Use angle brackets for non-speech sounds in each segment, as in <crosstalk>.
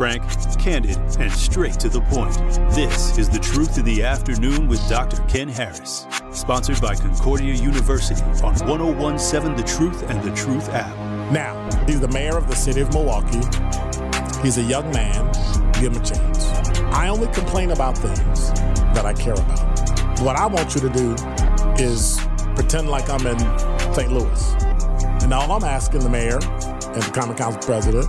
Frank, candid, and straight to the point. This is The Truth in the Afternoon with Dr. Ken Harris. Sponsored by Concordia University on 1017 The Truth and The Truth app. Now, he's the mayor of the city of Milwaukee. He's a young man. Give him a chance. I only complain about things that I care about. What I want you to do is pretend like I'm in St. Louis. And all I'm asking the mayor and the Common Council president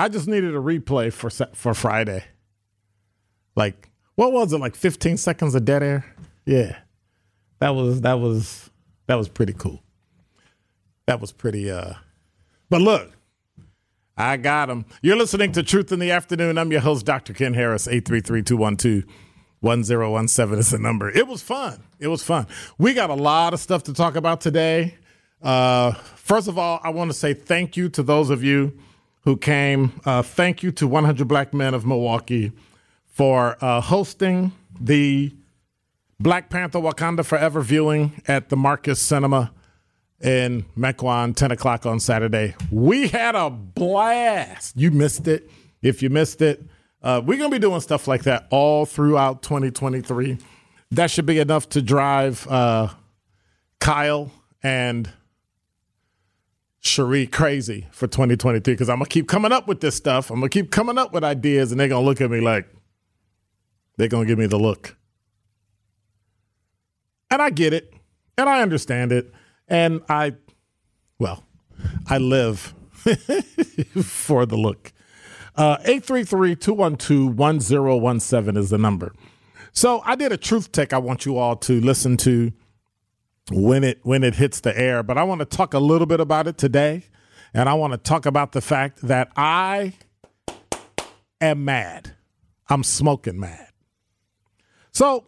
I just needed a replay for for Friday. Like, what was it? Like 15 seconds of dead air? Yeah. That was that was that was pretty cool. That was pretty uh But look, I got him. You're listening to Truth in the Afternoon. I'm your host, Dr. Ken Harris, 833-212-1017 is the number. It was fun. It was fun. We got a lot of stuff to talk about today. Uh, first of all, I want to say thank you to those of you who came. Uh, thank you to 100 Black Men of Milwaukee for uh, hosting the Black Panther Wakanda Forever viewing at the Marcus Cinema in Mequon, 10 o'clock on Saturday. We had a blast. You missed it. If you missed it, uh, we're going to be doing stuff like that all throughout 2023. That should be enough to drive uh, Kyle and Cherie crazy for 2023 because I'm to keep coming up with this stuff. I'm to keep coming up with ideas, and they're to look at me like, they're to give me the look. And I get it, and I understand it. And I, well, I live <laughs> for the look. Uh, 833-212-1017 is the number. So I did a truth tech I want you all to listen to when it when it hits the air, but I want to talk a little bit about it today. And I want to talk about the fact that I am mad. I'm smoking mad. So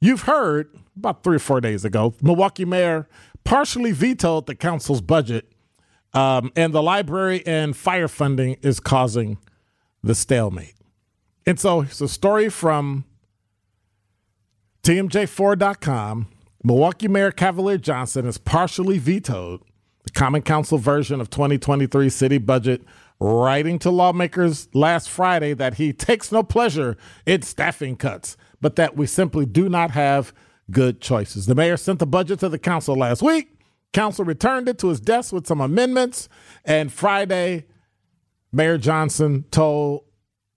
you've heard about three or four days ago, Milwaukee mayor partially vetoed the council's budget, um, and the library and fire funding is causing the stalemate. And so it's a story from TMJ4.com. Milwaukee Mayor Cavalier Johnson has partially vetoed the Common Council version of 2023 city budget, writing to lawmakers last Friday that he takes no pleasure in staffing cuts, but that we simply do not have good choices. The mayor sent the budget to the council last week. Council returned it to his desk with some amendments, and Friday, Mayor Johnson told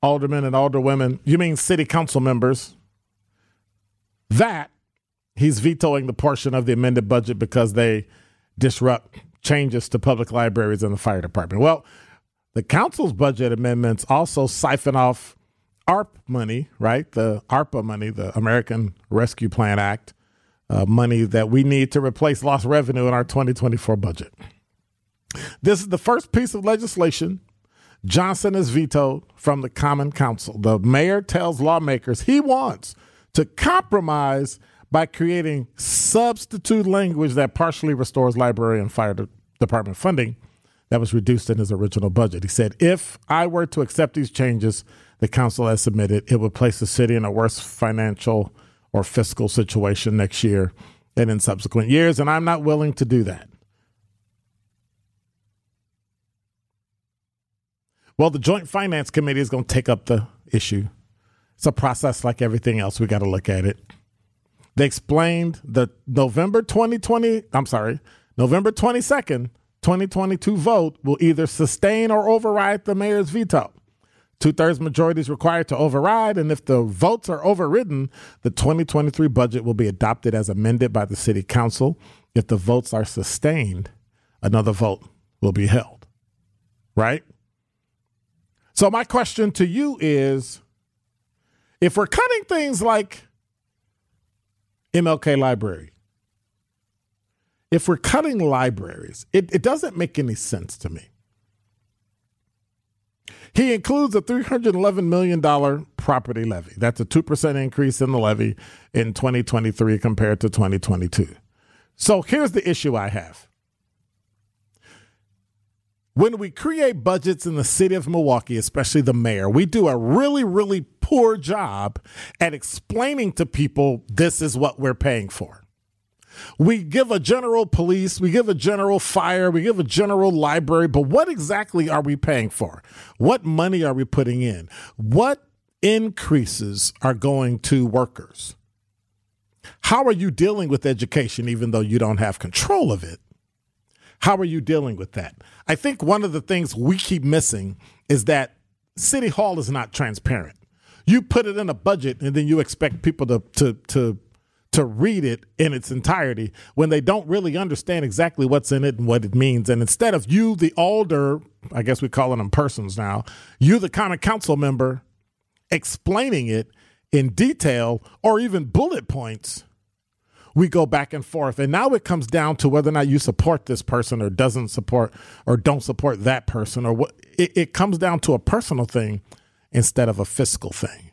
aldermen and alderwomen, you mean city council members, that he's vetoing the portion of the amended budget because they disrupt changes to public libraries and the fire department. Well, the council's budget amendments also siphon off ARP money, right? The ARPA money, the American Rescue Plan Act, uh, money that we need to replace lost revenue in our 2024 budget. This is the first piece of legislation Johnson has vetoed from the Common Council. The mayor tells lawmakers he wants to compromise by creating substitute language that partially restores library and fire department funding that was reduced in his original budget. He said, If I were to accept these changes the council has submitted, it would place the city in a worse financial or fiscal situation next year and in subsequent years, and I'm not willing to do that. Well, the Joint Finance Committee is going to take up the issue. It's a process like everything else. We got to look at it. They explained the November 2020, I'm sorry, November 22nd, 2022 vote will either sustain or override the mayor's veto. Two thirds majority is required to override, and if the votes are overridden, the 2023 budget will be adopted as amended by the city council. If the votes are sustained, another vote will be held. Right? So, my question to you is if we're cutting things like MLK Library, if we're cutting libraries, it, it doesn't make any sense to me. He includes a $311 million property levy. That's a 2% increase in the levy in 2023 compared to 2022. So here's the issue I have. When we create budgets in the city of Milwaukee, especially the mayor, we do a really, really poor job at explaining to people this is what we're paying for. We give a general police, we give a general fire, we give a general library, but what exactly are we paying for? What money are we putting in? What increases are going to workers? How are you dealing with education even though you don't have control of it? How are you dealing with that? I think one of the things we keep missing is that City Hall is not transparent. You put it in a budget and then you expect people to to to to read it in its entirety when they don't really understand exactly what's in it and what it means. And instead of you, the older, I guess we're calling them persons now, you, the common council member, explaining it in detail or even bullet points, we go back and forth. And now it comes down to whether or not you support this person or doesn't support or don't support that person or what it, it comes down to a personal thing instead of a fiscal thing.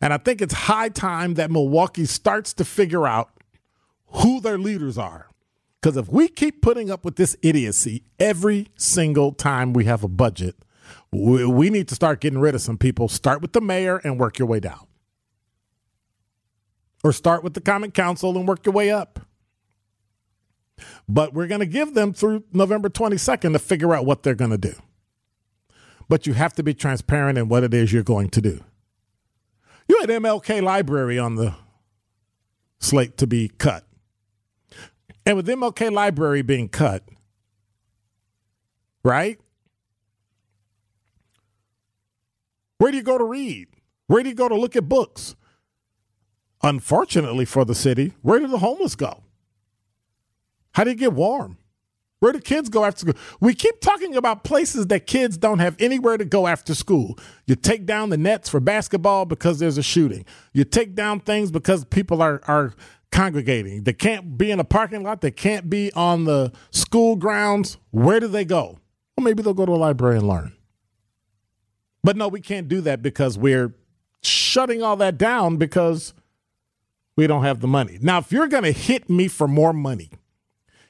And I think it's high time that Milwaukee starts to figure out who their leaders are. Because if we keep putting up with this idiocy every single time we have a budget, we, we need to start getting rid of some people. Start with the mayor and work your way down. Or start with the common council and work your way up. But we're going to give them through November 22nd to figure out what they're going to do. But you have to be transparent in what it is you're going to do. You had MLK Library on the slate to be cut. And with MLK Library being cut, right? Where do you go to read? Where do you go to look at books? Unfortunately for the city, where do the homeless go? How do you get warm? Where do kids go after school? We keep talking about places that kids don't have anywhere to go after school. You take down the nets for basketball because there's a shooting. You take down things because people are are congregating. They can't be in a parking lot. They can't be on the school grounds. Where do they go? Well, maybe they'll go to a library and learn. But no, we can't do that because we're shutting all that down because we don't have the money. Now, if you're going to hit me for more money,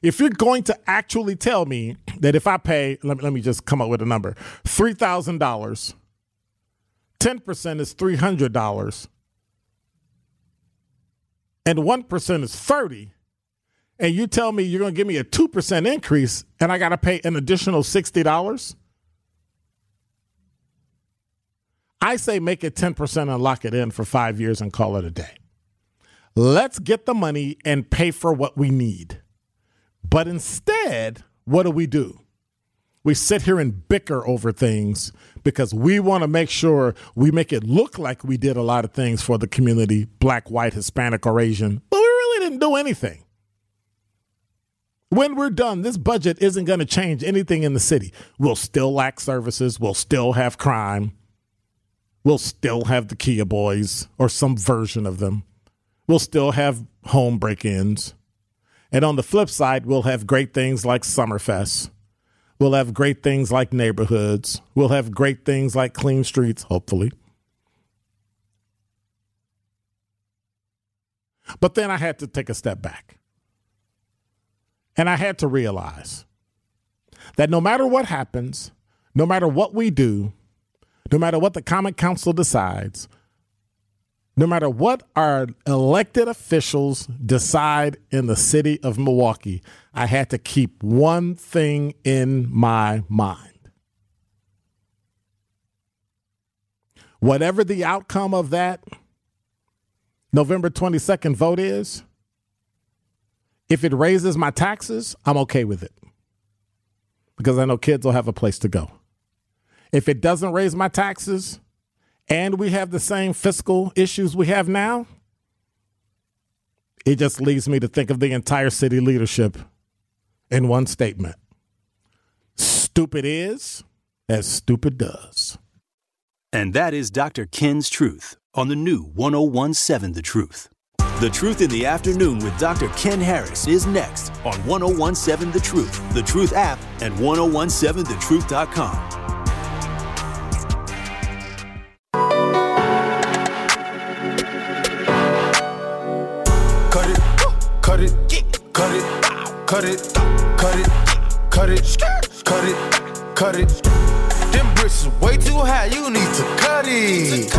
if you're going to actually tell me that if I pay, let me, let me just come up with a number $3,000, 10% is $300, and 1% is 30 and you tell me you're going to give me a 2% increase and I got to pay an additional $60, I say make it 10% and lock it in for five years and call it a day. Let's get the money and pay for what we need. But instead, what do we do? We sit here and bicker over things because we want to make sure we make it look like we did a lot of things for the community, black, white, Hispanic, or Asian, but we really didn't do anything. When we're done, this budget isn't going to change anything in the city. We'll still lack services, we'll still have crime. We'll still have the Kia Boys or some version of them. We'll still have home break ins. And on the flip side, we'll have great things like Summerfest. We'll have great things like neighborhoods. We'll have great things like clean streets, hopefully. But then I had to take a step back. And I had to realize that no matter what happens, no matter what we do, no matter what the Common Council decides, no matter what our elected officials decide in the city of Milwaukee, I had to keep one thing in my mind. Whatever the outcome of that November 22nd vote is, if it raises my taxes, I'm okay with it because I know kids will have a place to go. If it doesn't raise my taxes and we have the same fiscal issues we have now, it just leads me to think of the entire city leadership in one statement Stupid is as stupid does. And that is Dr. Ken's Truth on the new 1017 The Truth. The Truth in the Afternoon with Dr. Ken Harris is next on 1017 The Truth, The Truth app, and 1017thetruth.com. cut it, cut it, cut it, cut it, cut it. Them bricks is way too high, you need to cut it.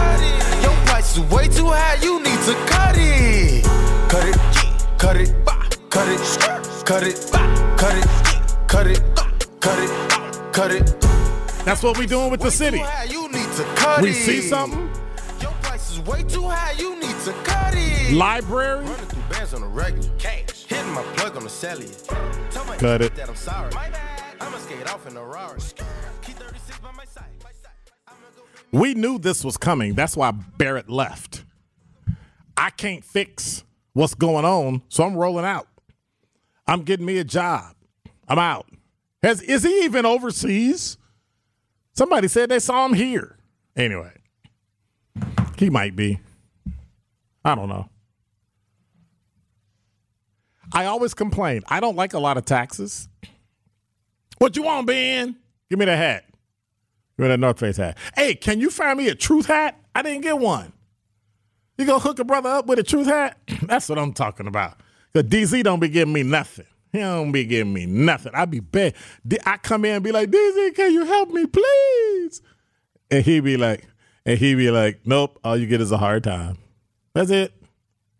Your price is way too high, you need to cut it. Cut it, cut it, cut it, cut it, cut it, cut it, cut it, cut it. That's what we're doing with the city. You need to cut We see something, Your price is way too high, you need to cut it. library, Running through bands on the regular. Hitting my plug on the celly. Cut it. That I'm sorry. My bad. I'ma skate off in a Rari. Key 36 by my side. I'ma we knew this was coming. That's why Barrett left. I can't fix what's going on, so I'm rolling out. I'm getting me a job. I'm out. Has is he even overseas? Somebody said they saw him here. Anyway, he might be. I don't know. I always complain. I don't like a lot of taxes. What you want, Ben? Give me the hat. Give me that North Face hat. Hey, can you find me a truth hat? I didn't get one. You gonna hook a brother up with a truth hat? <clears throat> That's what I'm talking about. Cause DZ don't be giving me nothing. He don't be giving me nothing. I be bad. I come in and be like, DZ, can you help me, please? And he be like, and he be like, nope. All you get is a hard time. That's it.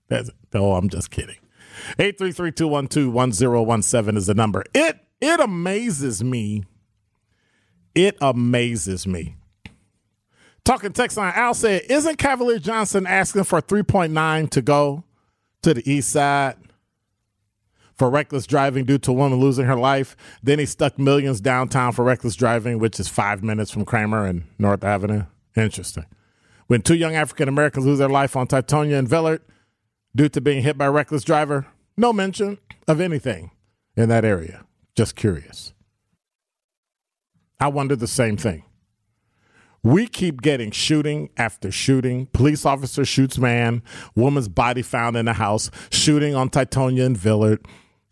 That's it. Oh, I'm just kidding. 833-212-1017 is the number. It it amazes me. It amazes me. Talking text line, Al said, isn't Cavalier Johnson asking for 3.9 to go to the east side for reckless driving due to a woman losing her life? Then he stuck millions downtown for reckless driving, which is five minutes from Cramer and North Avenue. Interesting. When two young African Americans lose their life on Teutonia and Villard due to being hit by a reckless driver, no mention of anything in that area. Just curious. I wonder the same thing. We keep getting shooting after shooting. Police officer shoots man. Woman's body found in the house. Shooting on Teutonia and Villard.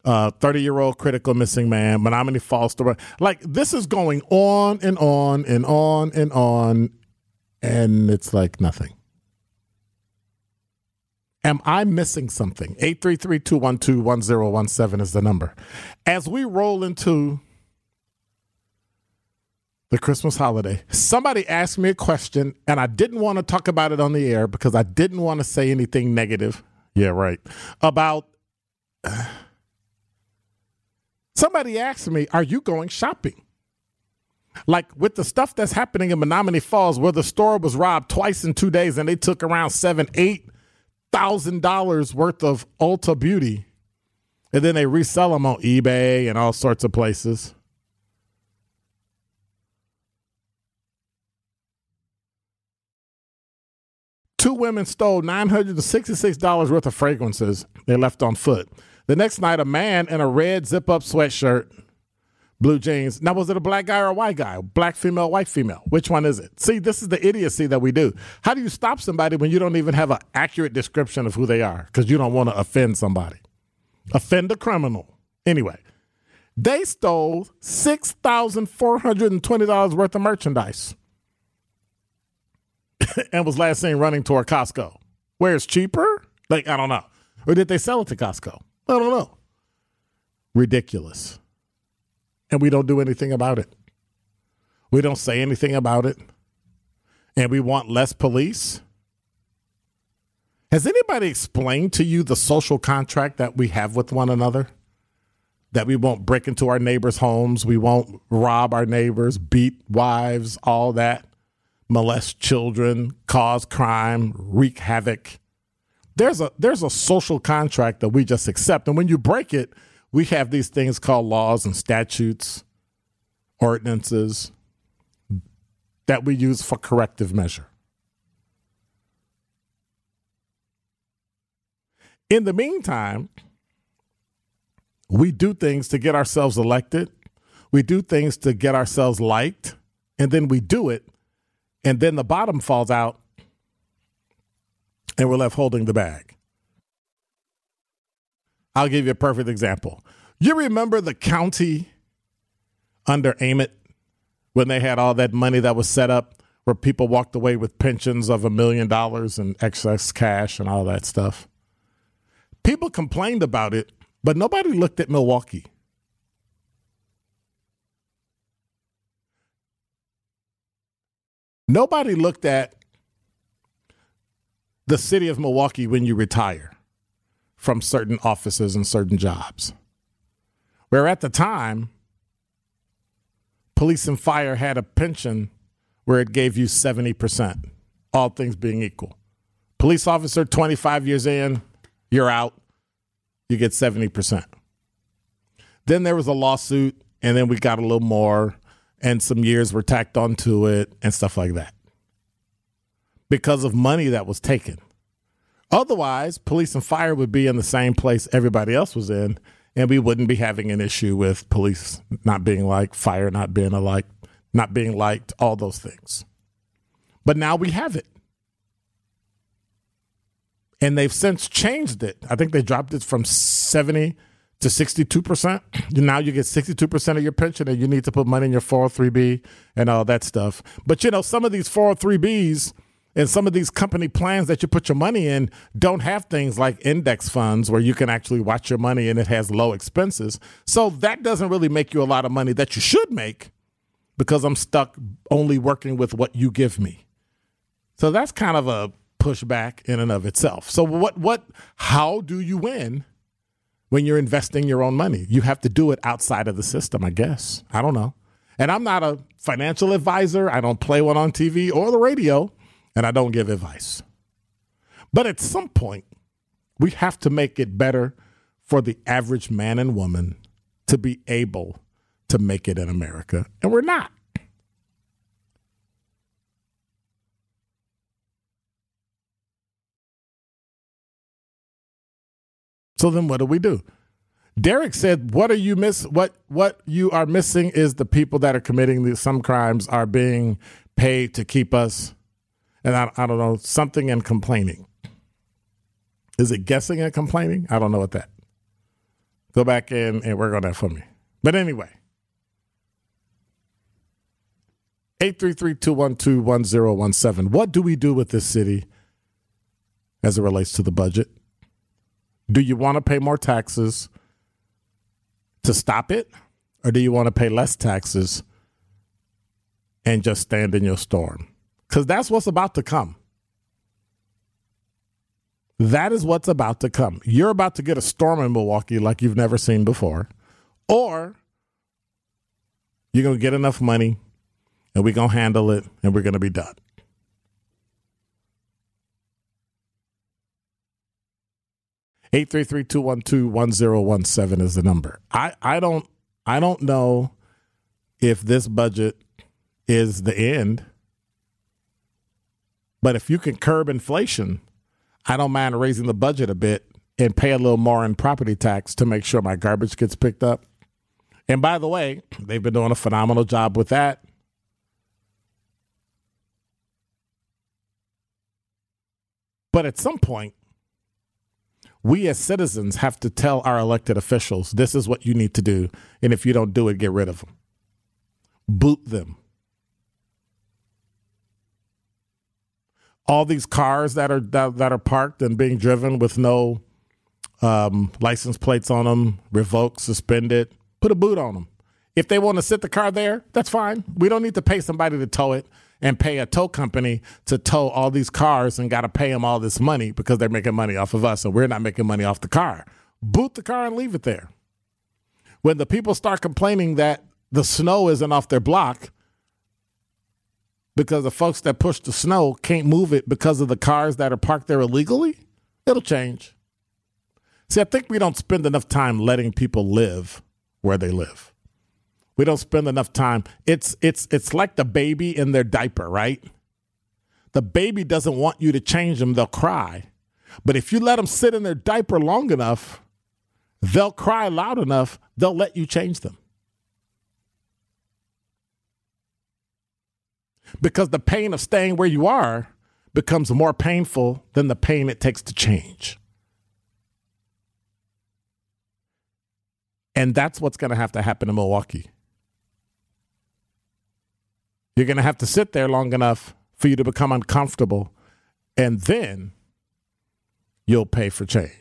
Uh, Thirty year old critical missing man. Menomonee Falls. story. Like this is going on and on and on and on, and it's like nothing. Am I missing something? 833-212-1017 is the number. As we roll into the Christmas holiday. Somebody asked me a question, and I didn't want to talk about it on the air because I didn't want to say anything negative. Yeah, right. About <sighs> somebody asked me, Are you going shopping? Like with the stuff that's happening in Menomonee Falls, where the store was robbed twice in two days and they took around seven, eight thousand dollars worth of Ulta Beauty, and then they resell them on eBay and all sorts of places. Two women stole $966 worth of fragrances they left on foot. The next night, a man in a red zip up sweatshirt blue jeans. Now, was it a black guy or a white guy? Black female, white female? Which one is it? See, this is the idiocy that we do. How do you stop somebody when you don't even have an accurate description of who they are because you don't want to offend somebody? Offend a criminal. Anyway, they stole $6,420 worth of merchandise <laughs> and was last seen running toward Costco. Where it's cheaper? Like, I don't know. Or did they sell it to Costco? I don't know. Ridiculous and we don't do anything about it. We don't say anything about it. And we want less police. Has anybody explained to you the social contract that we have with one another? That we won't break into our neighbors' homes, we won't rob our neighbors, beat wives, all that, molest children, cause crime, wreak havoc. There's a there's a social contract that we just accept and when you break it, we have these things called laws and statutes, ordinances that we use for corrective measure. In the meantime, we do things to get ourselves elected. We do things to get ourselves liked, and then we do it, and then the bottom falls out, and we're left holding the bag. I'll give you a perfect example. You remember the county under Ament when they had all that money that was set up where people walked away with pensions of a million dollars and excess cash and all that stuff? People complained about it, but nobody looked at Milwaukee. Nobody looked at the city of Milwaukee when you retire from certain offices and certain jobs. Where at the time, police and fire had a pension where it gave you 70%, all things being equal. Police officer, 25 years in, you're out, you get 70%. Then there was a lawsuit, and then we got a little more, and some years were tacked onto it, and stuff like that. Because of money that was taken. Otherwise, police and fire would be in the same place everybody else was in, and we wouldn't be having an issue with police not being like fire not being alike, not being liked, all those things. But now we have it. And they've since changed it. I think they dropped it from 70 to 62%. <clears throat> Now you get 62% of your pension and you need to put money in your 403B and all that stuff. But you know, some of these 403Bs and some of these company plans that you put your money in don't have things like index funds where you can actually watch your money and it has low expenses. So that doesn't really make you a lot of money that you should make because I'm stuck only working with what you give me. So that's kind of a pushback in and of itself. So what what how do you win when you're investing your own money? You have to do it outside of the system, I guess. I don't know. And I'm not a financial advisor. I don't play one on TV or the radio and I don't give advice. But at some point, we have to make it better for the average man and woman to be able to make it in America, and we're not. So then what do we do? Derek said, "What are you miss? What what you are missing is the people that are committing these, some crimes are being paid to keep us and I, I don't know something and complaining. Is it guessing and complaining? I don't know what that. Go back in and work on that for me. But anyway, 833-212-1017. What do we do with this city as it relates to the budget? Do you want to pay more taxes to stop it? Or do you want to pay less taxes and just stand in your storm? Because that's what's about to come. That is what's about to come. You're about to get a storm in Milwaukee like you've never seen before, or you're going to get enough money and we're going to handle it and we're going to be done. Eight three three two one two one zero one seven is the number. I, I don't I don't know if this budget is the end but if you can curb inflation, I don't mind raising the budget a bit and pay a little more in property tax to make sure my garbage gets picked up. And by the way, they've been doing a phenomenal job with that. But at some point, we as citizens have to tell our elected officials this is what you need to do. And if you don't do it, get rid of them, boot them. All these cars that are that, that are parked and being driven with no um, license plates on them, revoked, suspended, put a boot on them. If they want to sit the car there, that's fine. We don't need to pay somebody to tow it and pay a tow company to tow all these cars and got to pay them all this money because they're making money off of us and we're not making money off the car. Boot the car and leave it there. When the people start complaining that the snow isn't off their block because the folks that push the snow can't move it because of the cars that are parked there illegally, it'll change. See, I think we don't spend enough time letting people live where they live. We don't spend enough time. It's it's it's like the baby in their diaper, right? The baby doesn't want you to change them, they'll cry. But if you let them sit in their diaper long enough, they'll cry loud enough, they'll let you change them. Because the pain of staying where you are becomes more painful than the pain it takes to change. And that's what's going to have to happen in Milwaukee. You're going to have to sit there long enough for you to become uncomfortable, and then you'll pay for change.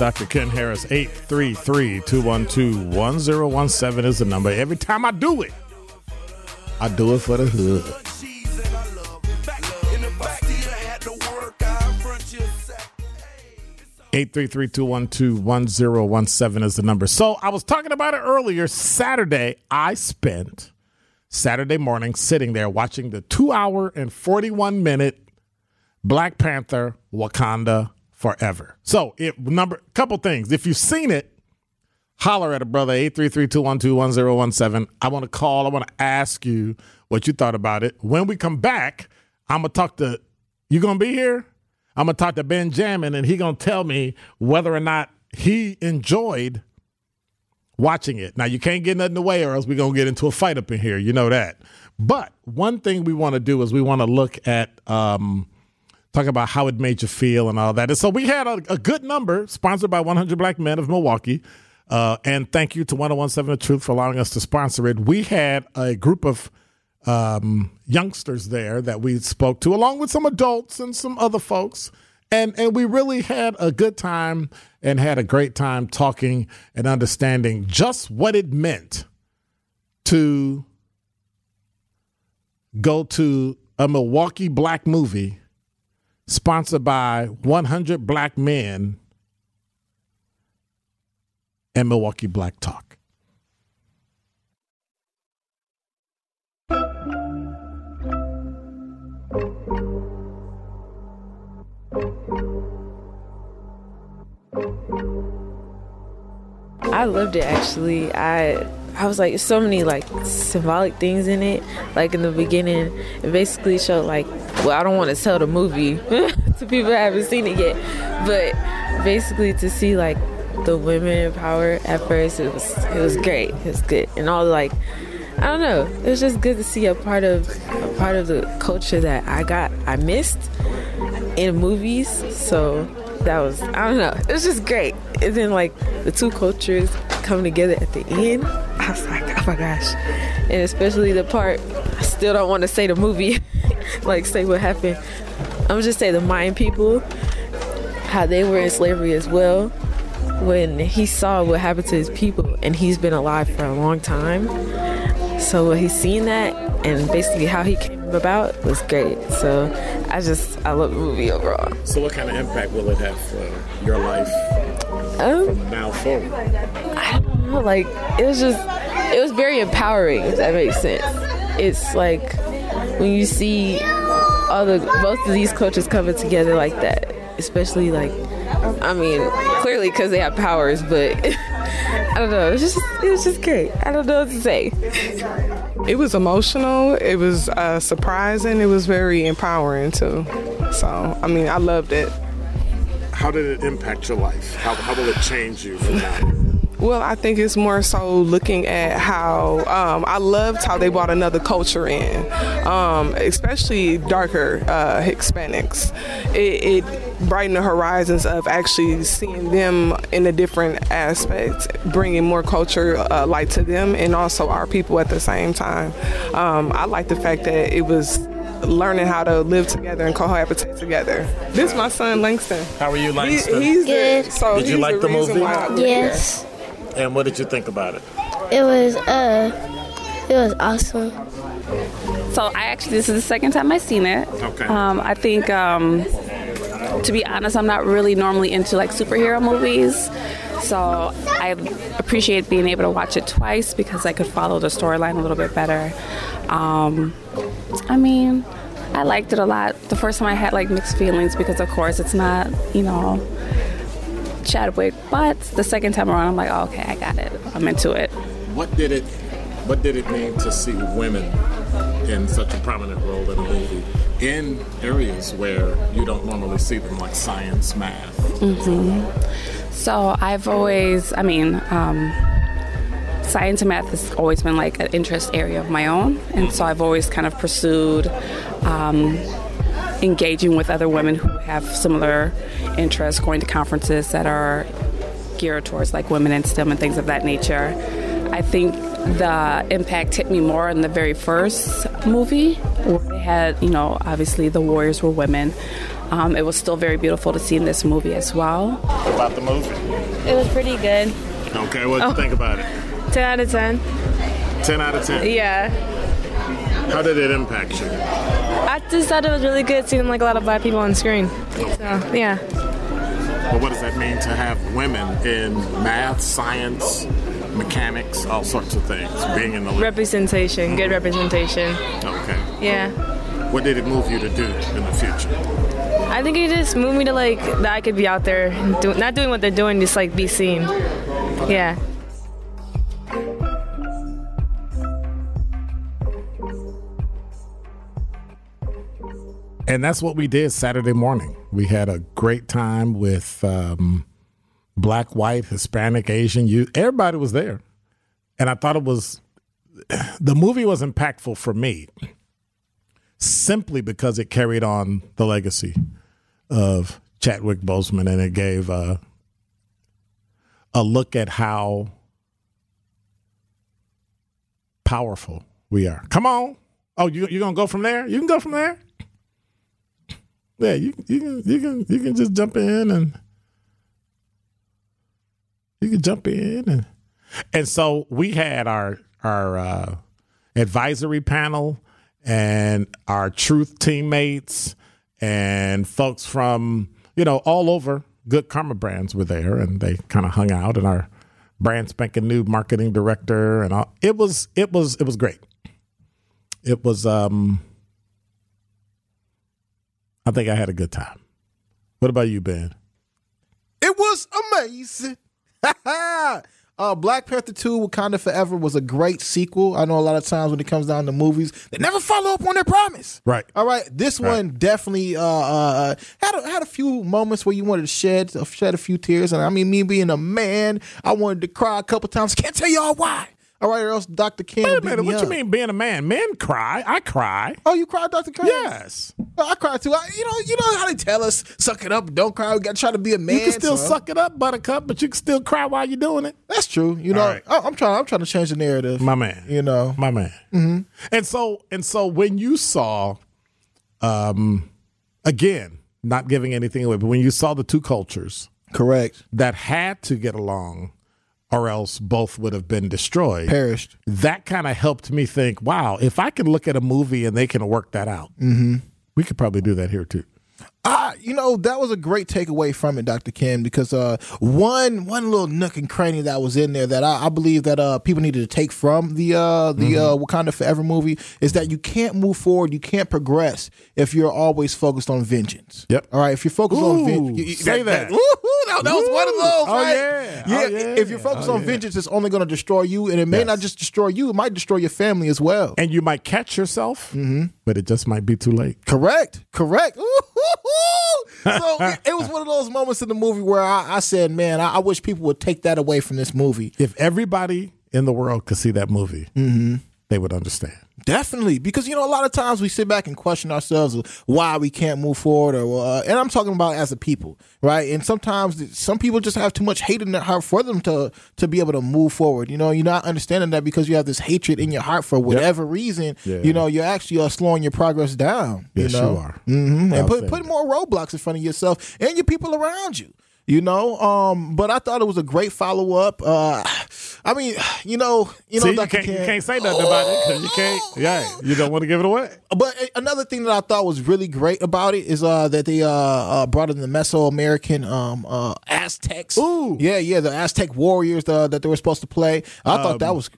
Dr. Ken Harris. 833 212 1017 is the number. Every time I do it, I do it for the hood. had to work, I'd front you sack. 833 212 1017 is the number. So I was talking about it earlier. Saturday, I spent Saturday morning sitting there watching the two hour and 41 minute Black Panther Wakanda Forever. So, it number couple things. If you've seen it, holler at a brother 833-212-1017. I want to call. I want to ask you what you thought about it. When we come back, I'm gonna talk to you. Gonna be here? I'm gonna talk to Benjamin, and he gonna tell me whether or not he enjoyed watching it. Now you can't get nothing away, or else we're gonna get into a fight up in here. You know that. But one thing we want to do is we want to look at um, talk about how it made you feel and all that. And so we had a, a good number sponsored by 100 Black Men of Milwaukee. Uh, and thank you to 1017 The Truth for allowing us to sponsor it. We had a group of um, youngsters there that we spoke to, along with some adults and some other folks. And, and we really had a good time and had a great time talking and understanding just what it meant to go to a Milwaukee black movie sponsored by 100 Black Men and Milwaukee Black Talk. I loved it actually. I I was like so many like symbolic things in it. Like in the beginning, it basically showed like well, I don't want to tell the movie <laughs> to people that haven't seen it yet, but basically to see like the women in power at first, it was it was great. It was good, and all like I don't know. It was just good to see a part of a part of the culture that I got I missed in movies. So that was I don't know. It was just great. And then like the two cultures come together at the end. I was like, oh my gosh. And especially the part I still don't want to say the movie, <laughs> like say what happened. I'm just say the Mayan people, how they were in slavery as well. When he saw what happened to his people, and he's been alive for a long time, so he's seen that and basically how he came about was great. So I just I love the movie overall. So, what kind of impact will it have for your life Um, from now forward? I don't know, like it was just it was very empowering if that makes sense. It's like when you see all the both of these cultures coming together like that, especially like I mean clearly because they have powers, but <laughs> I don't know. It was just it was just great. I don't know what to say. It was emotional. It was uh, surprising. It was very empowering too. So I mean, I loved it. How did it impact your life? How, how will it change you from now? Well, I think it's more so looking at how um, I loved how they brought another culture in, um, especially darker uh, Hispanics. It, it brightened the horizons of actually seeing them in a different aspect, bringing more culture uh, light to them and also our people at the same time. Um, I like the fact that it was learning how to live together and cohabitate together. This is my son Langston. How are you, He, Langston? he's Good. The, so Did you like the reason movie? why we're here. Yes, and what did you think about it? it was uh, it was awesome. So I actually, this is the second time I've seen it. Okay. Um, I think, um, to be honest, I'm not really normally into like superhero movies. So I appreciate being able to watch it twice because I could follow the storyline a little bit better. Um, I mean, I liked it a lot. The first time I had like mixed feelings because, of course, it's not, you know, Chadwick. But the second time around, I'm like, oh, okay, I got it. I'm into it. What did it What did it mean to see women in such a prominent role in a movie in areas where you don't normally see them, like science, math? So I've always, I mean, um, science and math has always been like an interest area of my own, and so I've always kind of pursued um, engaging with other women who have similar interests, going to conferences that are geared towards like women in STEM and things of that nature. I think the impact hit me more in the very first movie where they had, you know, obviously the warriors were women. Um, it was still very beautiful to see in this movie as well. About the movie? It was pretty good. Okay, what did you think about it? <laughs> 10 out of 10. 10 out of 10. Yeah. How did it impact you? I just thought it was really good seeing like a lot of black people on screen. So, yeah. But what does that mean to have women in math, science, mechanics, all sorts of things, being in the Representation, good mm-hmm. representation. Okay. Yeah. What did it move you to do in the future? I think it just moved me to like that I could be out there, do, not doing what they're doing, just like be seen. Yeah. And that's what we did Saturday morning. We had a great time with um, black, white, Hispanic, Asian youth. Everybody was there. And I thought it was, <sighs> the movie was impactful for me simply because it carried on the legacy of Chadwick Boseman and it gave a look at how powerful we are. Come on. Oh, you you gonna go from there? You can go from there. Yeah, you you can you can you can just jump in and you can jump in and and so we had our our uh, advisory panel and our truth teammates and folks from you know all over good karma brands were there and they kind of hung out and our brand spanking new marketing director and all. It was it was it was great. It was um I think I had a good time. What about you, Ben? It was amazing. <laughs> uh, Black Panther 2 Wakanda Forever was a great sequel. I know a lot of times when it comes down to movies, they never follow up on their promise. Right. All right. This Right. one definitely uh, uh, had a, had a few moments where you wanted to shed shed a few tears, and I mean, me being a man, I wanted to cry a couple times. <laughs> Can't tell y'all why. All right, or else Dr. Ken. Wait a minute. What you mean being a man? Men cry. I cry. Oh, you cry, Dr. Ken? Yes. I cry too. I, you know, you know how they tell us, suck it up, don't cry. We got to try to be a man. You can still son. suck it up, Buttercup, but you can still cry while you're doing it. That's true. You know, right. I, I'm trying. I'm trying to change the narrative. My man. You know, My man. And so and so when you saw um again, not giving anything away, but when you saw the two cultures Correct. that had to get along or else both would have been destroyed. Perished. That kind of helped me think, wow, if I can look at a movie and they can work that out, mm-hmm. we could probably do that here too. Uh, you know, that was a great takeaway from it, Dr. Kim, because uh, one one little nook and cranny that was in there that I, I believe that uh, people needed to take from the uh, the uh, Wakanda Forever movie is that you can't move forward, you can't progress if you're always focused on vengeance. Yep. All right. If you're focused on vengeance, say that. woo-hoo, that, that was one of those. Oh, right? yeah. yeah. Oh, yeah. If you're focused Oh, on yeah. vengeance, it's only going to destroy you, and it may Yes. not just destroy you; it might destroy your family as well. And you might catch yourself, mm-hmm. but it just might be too late. Correct. Correct. <laughs> <laughs> So it, it was one of those moments in the movie where I, I said, "Man, I, I wish people would take that away from this movie." If everybody in the world could see that movie, mm-hmm. they would understand. Definitely, because you know a lot of times we sit back and question ourselves why we can't move forward, or uh, and I'm talking about as a people, right? And sometimes some people just have too much hate in their heart for them to to be able to move forward. You know, you're not understanding that because you have this hatred in your heart for whatever reason. Yeah. You know, you're actually uh, slowing your progress down. Yes, you, know? you are. hmm And put put more roadblocks in front of yourself and your people around you. You know, um, but I thought it was a great follow up. Uh, I mean, you know, you know, See, you can't, you can't say nothing about it 'cause you can't. Yeah, you don't want to give it away. But another thing that I thought was really great about it is uh, that they uh, uh, brought in the Mesoamerican um, uh, Aztecs. Ooh. yeah, yeah, the Aztec warriors uh, that they were supposed to play. I thought Um, that was.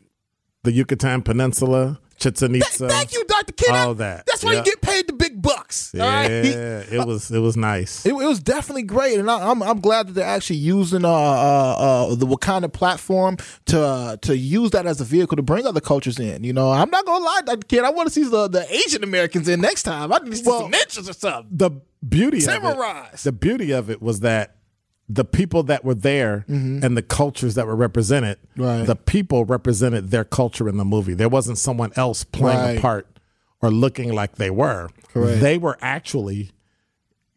The Yucatan Peninsula, Chichen Itza. Thank you, Doctor Kid. all that. That's why Yeah. you get paid the big bucks. Yeah, right? <laughs> it was it was nice. It, it was definitely great, and I, I'm I'm glad that they're actually using uh, uh, uh, the Wakanda platform to uh, to use that as a vehicle to bring other cultures in. You know, I'm not gonna lie, Kid. I want to see the, the Asian Americans in next time. I need to see some ninjas or something. the beauty of it, the beauty of it was that the people that were there and the cultures that were represented, Mm-hmm. Right. the people represented their culture in the movie. There wasn't someone else playing Right. a part or looking like they were. Correct. They were actually,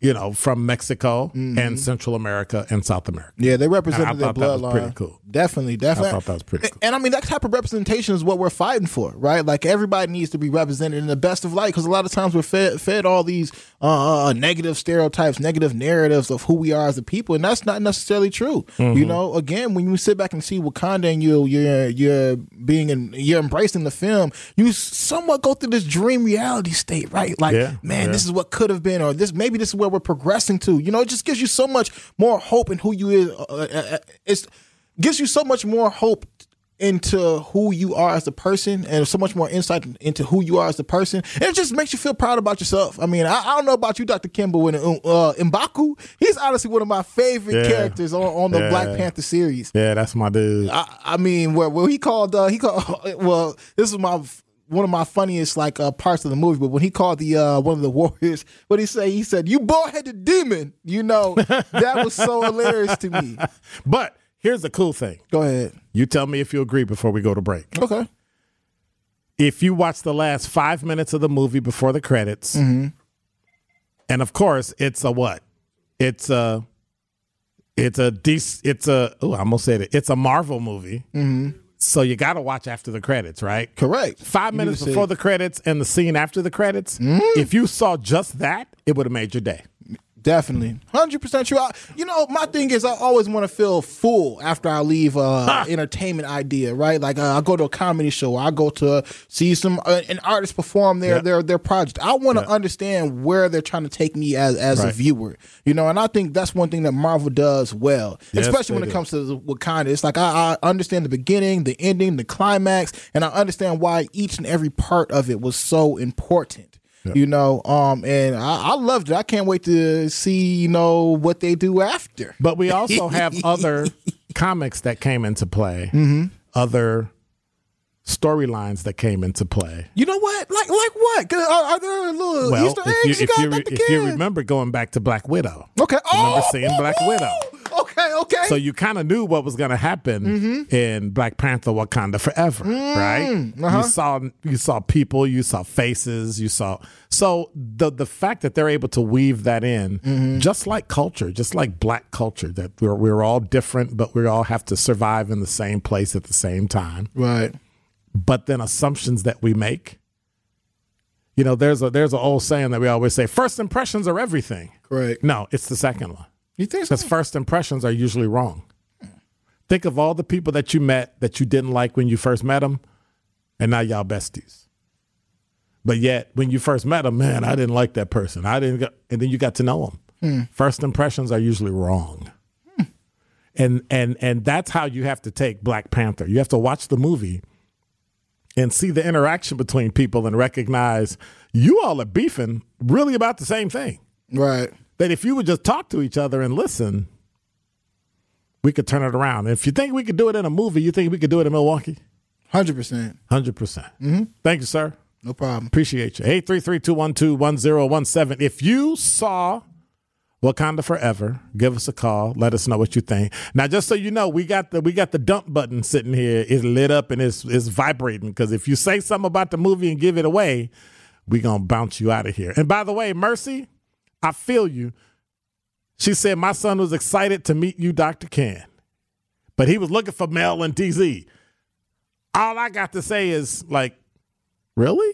you know, from Mexico and Central America and South America. Mm-hmm. Yeah, they represented I their thought that was bloodline. pretty cool. Definitely, definitely. I thought that was pretty cool. And I mean, that type of representation is what we're fighting for, right? Like everybody needs to be represented in the best of light because a lot of times we're fed, fed all these uh, uh, negative stereotypes, negative narratives of who we are as a people, and that's not necessarily true. Mm-hmm. You know, again, when you sit back and see Wakanda and you you're you're being in, you're embracing the film, you somewhat go through this dream reality state, right? Like, Yeah, man, yeah. this is what could have been, or this maybe this is where we're progressing to. You know, it just gives you so much more hope in who you is. Uh, uh, uh, gives you so much more hope into who you are as a person and so much more insight into who you are as a person and it just makes you feel proud about yourself i mean i, I don't know about you dr kimball when uh M'Baku he's honestly one of my favorite Yeah. characters on, on the Yeah. black panther series Yeah, that's my dude. I, I mean, where well, he called uh, he called <laughs> well, this is my one of my funniest like uh, parts of the movie. But when he called the uh, one of the <laughs> warriors, what he say? He said, "You bald headed demon." You know that was so hilarious to me. <laughs> But here's the cool thing. Go ahead. You tell me if you agree before we go to break. Okay. if you watch the last five minutes of the movie before the credits, Mm-hmm. and of course it's a what? It's a it's a dec- it's a oh I almost said it. It's a Marvel movie. So you got to watch after the credits, right? Mm-hmm. Correct. Five minutes need to see before the credits and the scene after the credits. If you saw just that, it would have made your day. Definitely, hundred percent true. I, you know, my thing is, I always want to feel full after I leave uh, entertainment idea, right? Like uh, I go to a comedy show, I go to see some uh, an artist perform their Yeah. their their project. I want to Yeah. understand where they're trying to take me as as a viewer, you know. And I think that's one thing that Marvel does well, Yes, especially when it do. comes to the Wakanda. It's like I, I understand the beginning, the ending, the climax, and I understand why each and every part of it was so important. You know, um, and I, I loved it. I can't wait to see, you know, what they do after. But we also <laughs> have other comics that came into play, Mm-hmm. other storylines that came into play. You know what? Like, like what? Are, are there little Well, Easter if you, eggs you, if got, you, if you remember going back to Black Widow, Okay. remember Oh, seeing Black Widow. <laughs> Okay, okay. So you kind of knew what was going to happen Mm-hmm. in Black Panther: Wakanda Forever, Mm, right? uh-huh. You saw you saw people, you saw faces, you saw. So the the fact that they're able to weave that in, Mm-hmm. just like culture, just like Black culture, that we're we're all different, but we all have to survive in the same place at the same time. right. But then assumptions that we make, You know, there's a there's an old saying that we always say: first impressions are everything. Correct. No, it's the second one. You think so? Because first impressions are usually wrong. Think of all the people that you met that you didn't like when you first met them, and now y'all besties. But yet, when you first met them, man, I didn't like that person. I didn't, go, and then you got to know them. Hmm. First impressions are usually wrong, and and and that's how you have to take Black Panther. You have to watch the movie and see the interaction between people and recognize you all are beefing really about the same thing. Right. That if you would just talk to each other and listen, we could turn it around. If you think we could do it in a movie, you think we could do it in Milwaukee? Hundred percent. Hundred percent. Mm-hmm. Thank you, sir. No problem. Appreciate you. 833-212-1017. If you saw Wakanda Forever, give us a call. Let us know what you think. Now, just so you know, we got the we got the dump button sitting here. It's lit up and it's it's vibrating. Because if you say something about the movie and give it away, we gonna bounce you out of here. And by the way, Mercy, I feel you. She said my son was excited to meet you, Dr. Ken. But he was looking for Mel and DZ. All I got to say is like, really?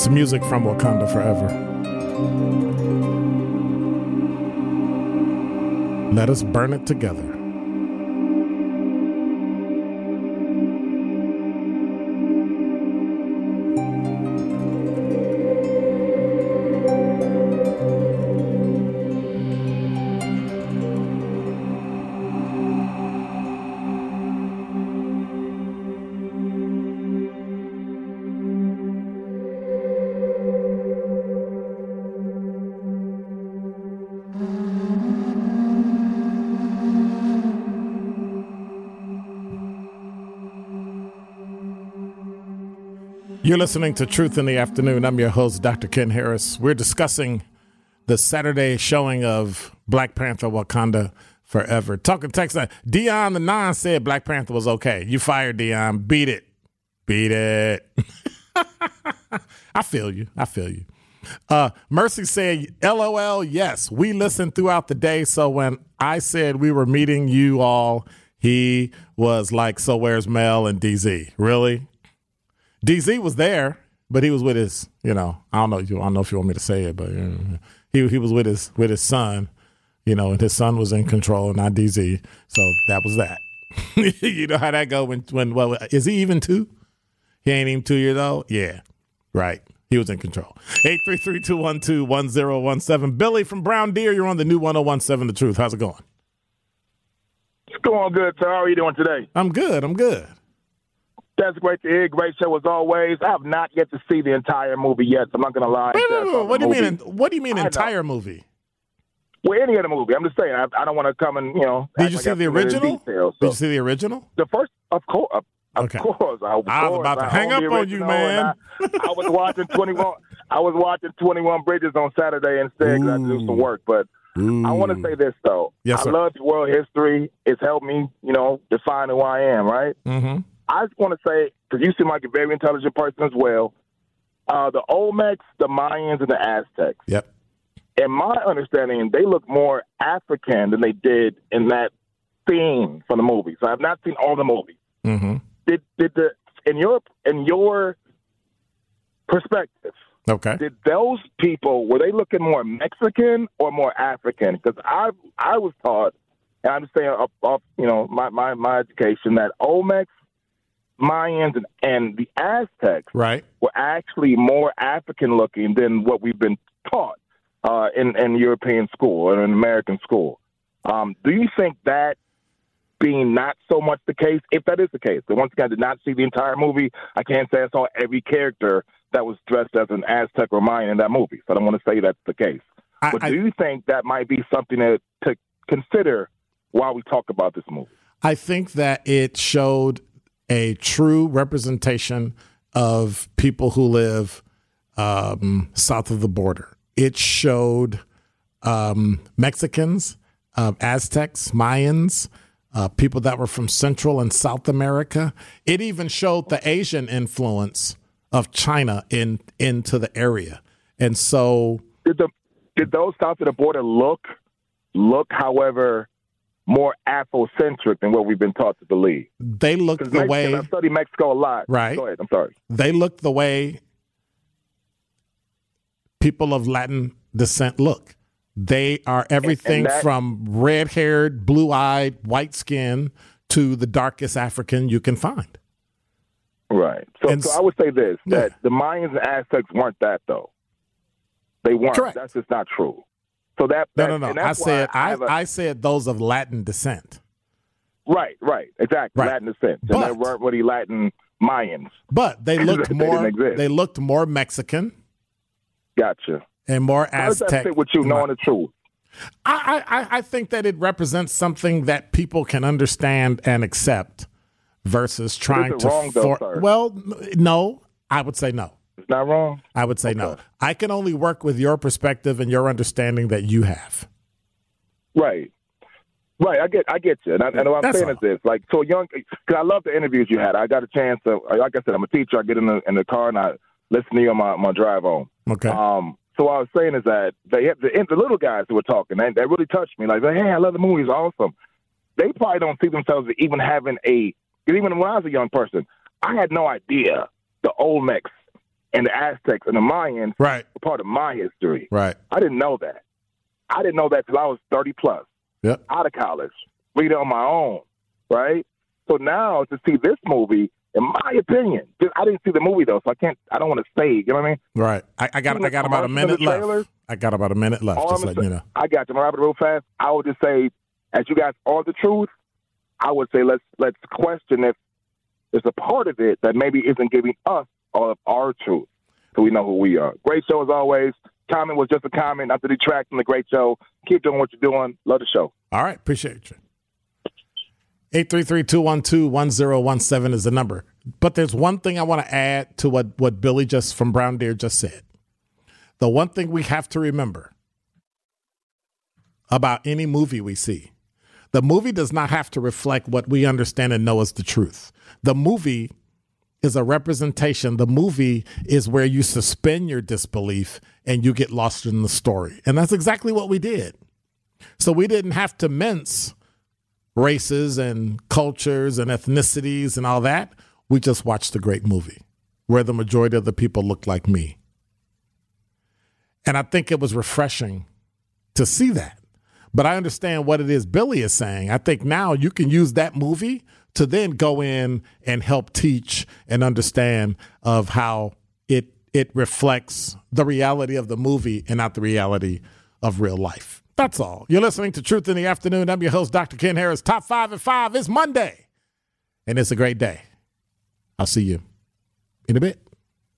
Some music from Wakanda Forever. Let us burn it together. You're listening to Truth in the Afternoon. I'm your host, Dr. Ken Harris. We're discussing the Saturday showing of Black Panther Wakanda Forever. Talking text, Dion the Non said Black Panther was okay. You fired Dion. Beat it. Beat it. <laughs> I feel you. I feel you. Uh, Mercy said, LOL, yes, we listened throughout the day. So when I said we were meeting you all, he was like, So where's Mel and DZ? Really? DZ was there, but he was with his, you know, I don't know, I don't know if you want me to say it, but uh, he he was with his with his son, you know, and his son was in control, not DZ. So that was that. <laughs> you know how that go when when well is he even two? He ain't even two years old. Yeah, right. He was in control. 833-212-1017. Billy from Brown Deer, you're on the new 1017 The Truth. How's it going? It's going good, sir. How are you doing today? I'm good. I'm good. That's great to hear. Great show as always. I have not yet to see the entire movie yet, so I'm not going to lie. Wait, wait, wait, What do you mean? What do you mean I know. entire movie? Well, any of the movie. I'm just saying. I, I don't want to come and you know. Did you see I the feel it in original? Detail, Did you see the original? The first, of course, of, of Okay. course. Of I was course, about to I hang the up on you, man. I, I was watching <laughs> 21. I was watching 21 Bridges on Saturday instead because I had to do some work. But I want to say this though. Yes, I sir. love world history. It's helped me, you know, define who I am. Right. Mm-hmm. I just want to say, because you seem like a very intelligent person as well, uh, the Olmecs, the Mayans, and the Aztecs, Yep. in my understanding, they look more African than they did in that theme from the movie. So I've not seen all the movies. Mm-hmm. Did did the in your in your perspective, Okay. did those people were they looking more Mexican or more African? Because I I was taught, and I'm just saying off, off you know my, my my education that Olmecs, Mayans, and, and the Aztecs Right. were actually more African looking than what we've been taught uh, in in European school or in American school. Um, do you think that being not so much the case, if that is the case, but once again, I did not see the entire movie. I can't say I saw every character that was dressed as an Aztec or Mayan in that movie, so I don't want to say that's the case. I- but I- do you think that might be something to, to consider while we talk about this movie? I think that it showed a true representation of people who live um, south of the border. It showed um, Mexicans, uh, Aztecs, Mayans, uh, people that were from Central and South America. It even showed the Asian influence of China in into the area. And so, did the did those south of the border look look, however, more Afrocentric than what we've been taught to believe? They look the Mexican, way I study Mexico a lot. Right. Go ahead. I'm sorry. they look the way people of Latin descent look. They are everything that- from red haired, blue eyed, white skin to the darkest African you can find. Right. So, And so I would say this that the Mayans and Aztecs weren't that though. They weren't. Correct. That's just not true. So that, No, that- no, no. and I said I, I said those of Latin descent. right, right, exactly. Right. Latin descent. And But- there weren't really Latin Mayans. But they <laughs> looked They more they looked more Mexican Gotcha. and more How does Aztec. fit with you knowing the truth? I, I, I- think that it represents something that people can understand and accept versus trying to wrong, though, for- sir? well no I would say no It's not wrong. I would say no I can only work with your perspective and your understanding that you have Right. Right, I get, I get you, and, I, and what I'm That's saying all. is this: like, so young, because I love the interviews you had. I got a chance to, like I said, I'm a teacher. I get in the in the car and I listen to you on my, my drive home. okay Um, so what I was saying is that they the, the little guys who were talking, they, they really touched me. Like, hey, I love the movies, awesome. They probably don't see themselves as even having a. Even when I was a young person, I had no idea the Olmecs and the Aztecs and the Mayans right were part of my history. right I didn't know that. I didn't know that till I was thirty plus, yep out of college, read it on my own, right? So now to see this movie, in my opinion, I didn't see the movie though, so I can't. I don't want to say. You know what I mean? right I, I got I got about a minute left trailers? I got about a minute left just letting you know I got you. I'm gonna wrap it real fast. I would just say, as you guys are the truth, I would say let's let's question if there's a part of it that maybe isn't giving us all of our truth, so we know who we are. Great show as always. Comment was just a comment, not to detract from the great show. Keep doing what you're doing. Love the show. all right appreciate you 833-212-1017 is the number but there's one thing I want to add to what what Billy just from Brown Deer just said the one thing we have to remember about any movie we see the movie does not have to reflect what we understand and know as the truth the movie is a representation. The movie is where you suspend your disbelief and you get lost in the story. And that's exactly what we did. So we didn't have to mince races and cultures and ethnicities and all that. We just watched a great movie where the majority of the people looked like me. And I think it was refreshing to see that. But I understand what it is Billy is saying. I think now you can use that movie to then go in and help teach and understand of how it it reflects the reality of the movie and not the reality of real life. That's all. You're listening to Truth in the Afternoon. I'm your host, Dr. Ken Harris. Top five at five is Monday. And it's a great day. I'll see you in a bit.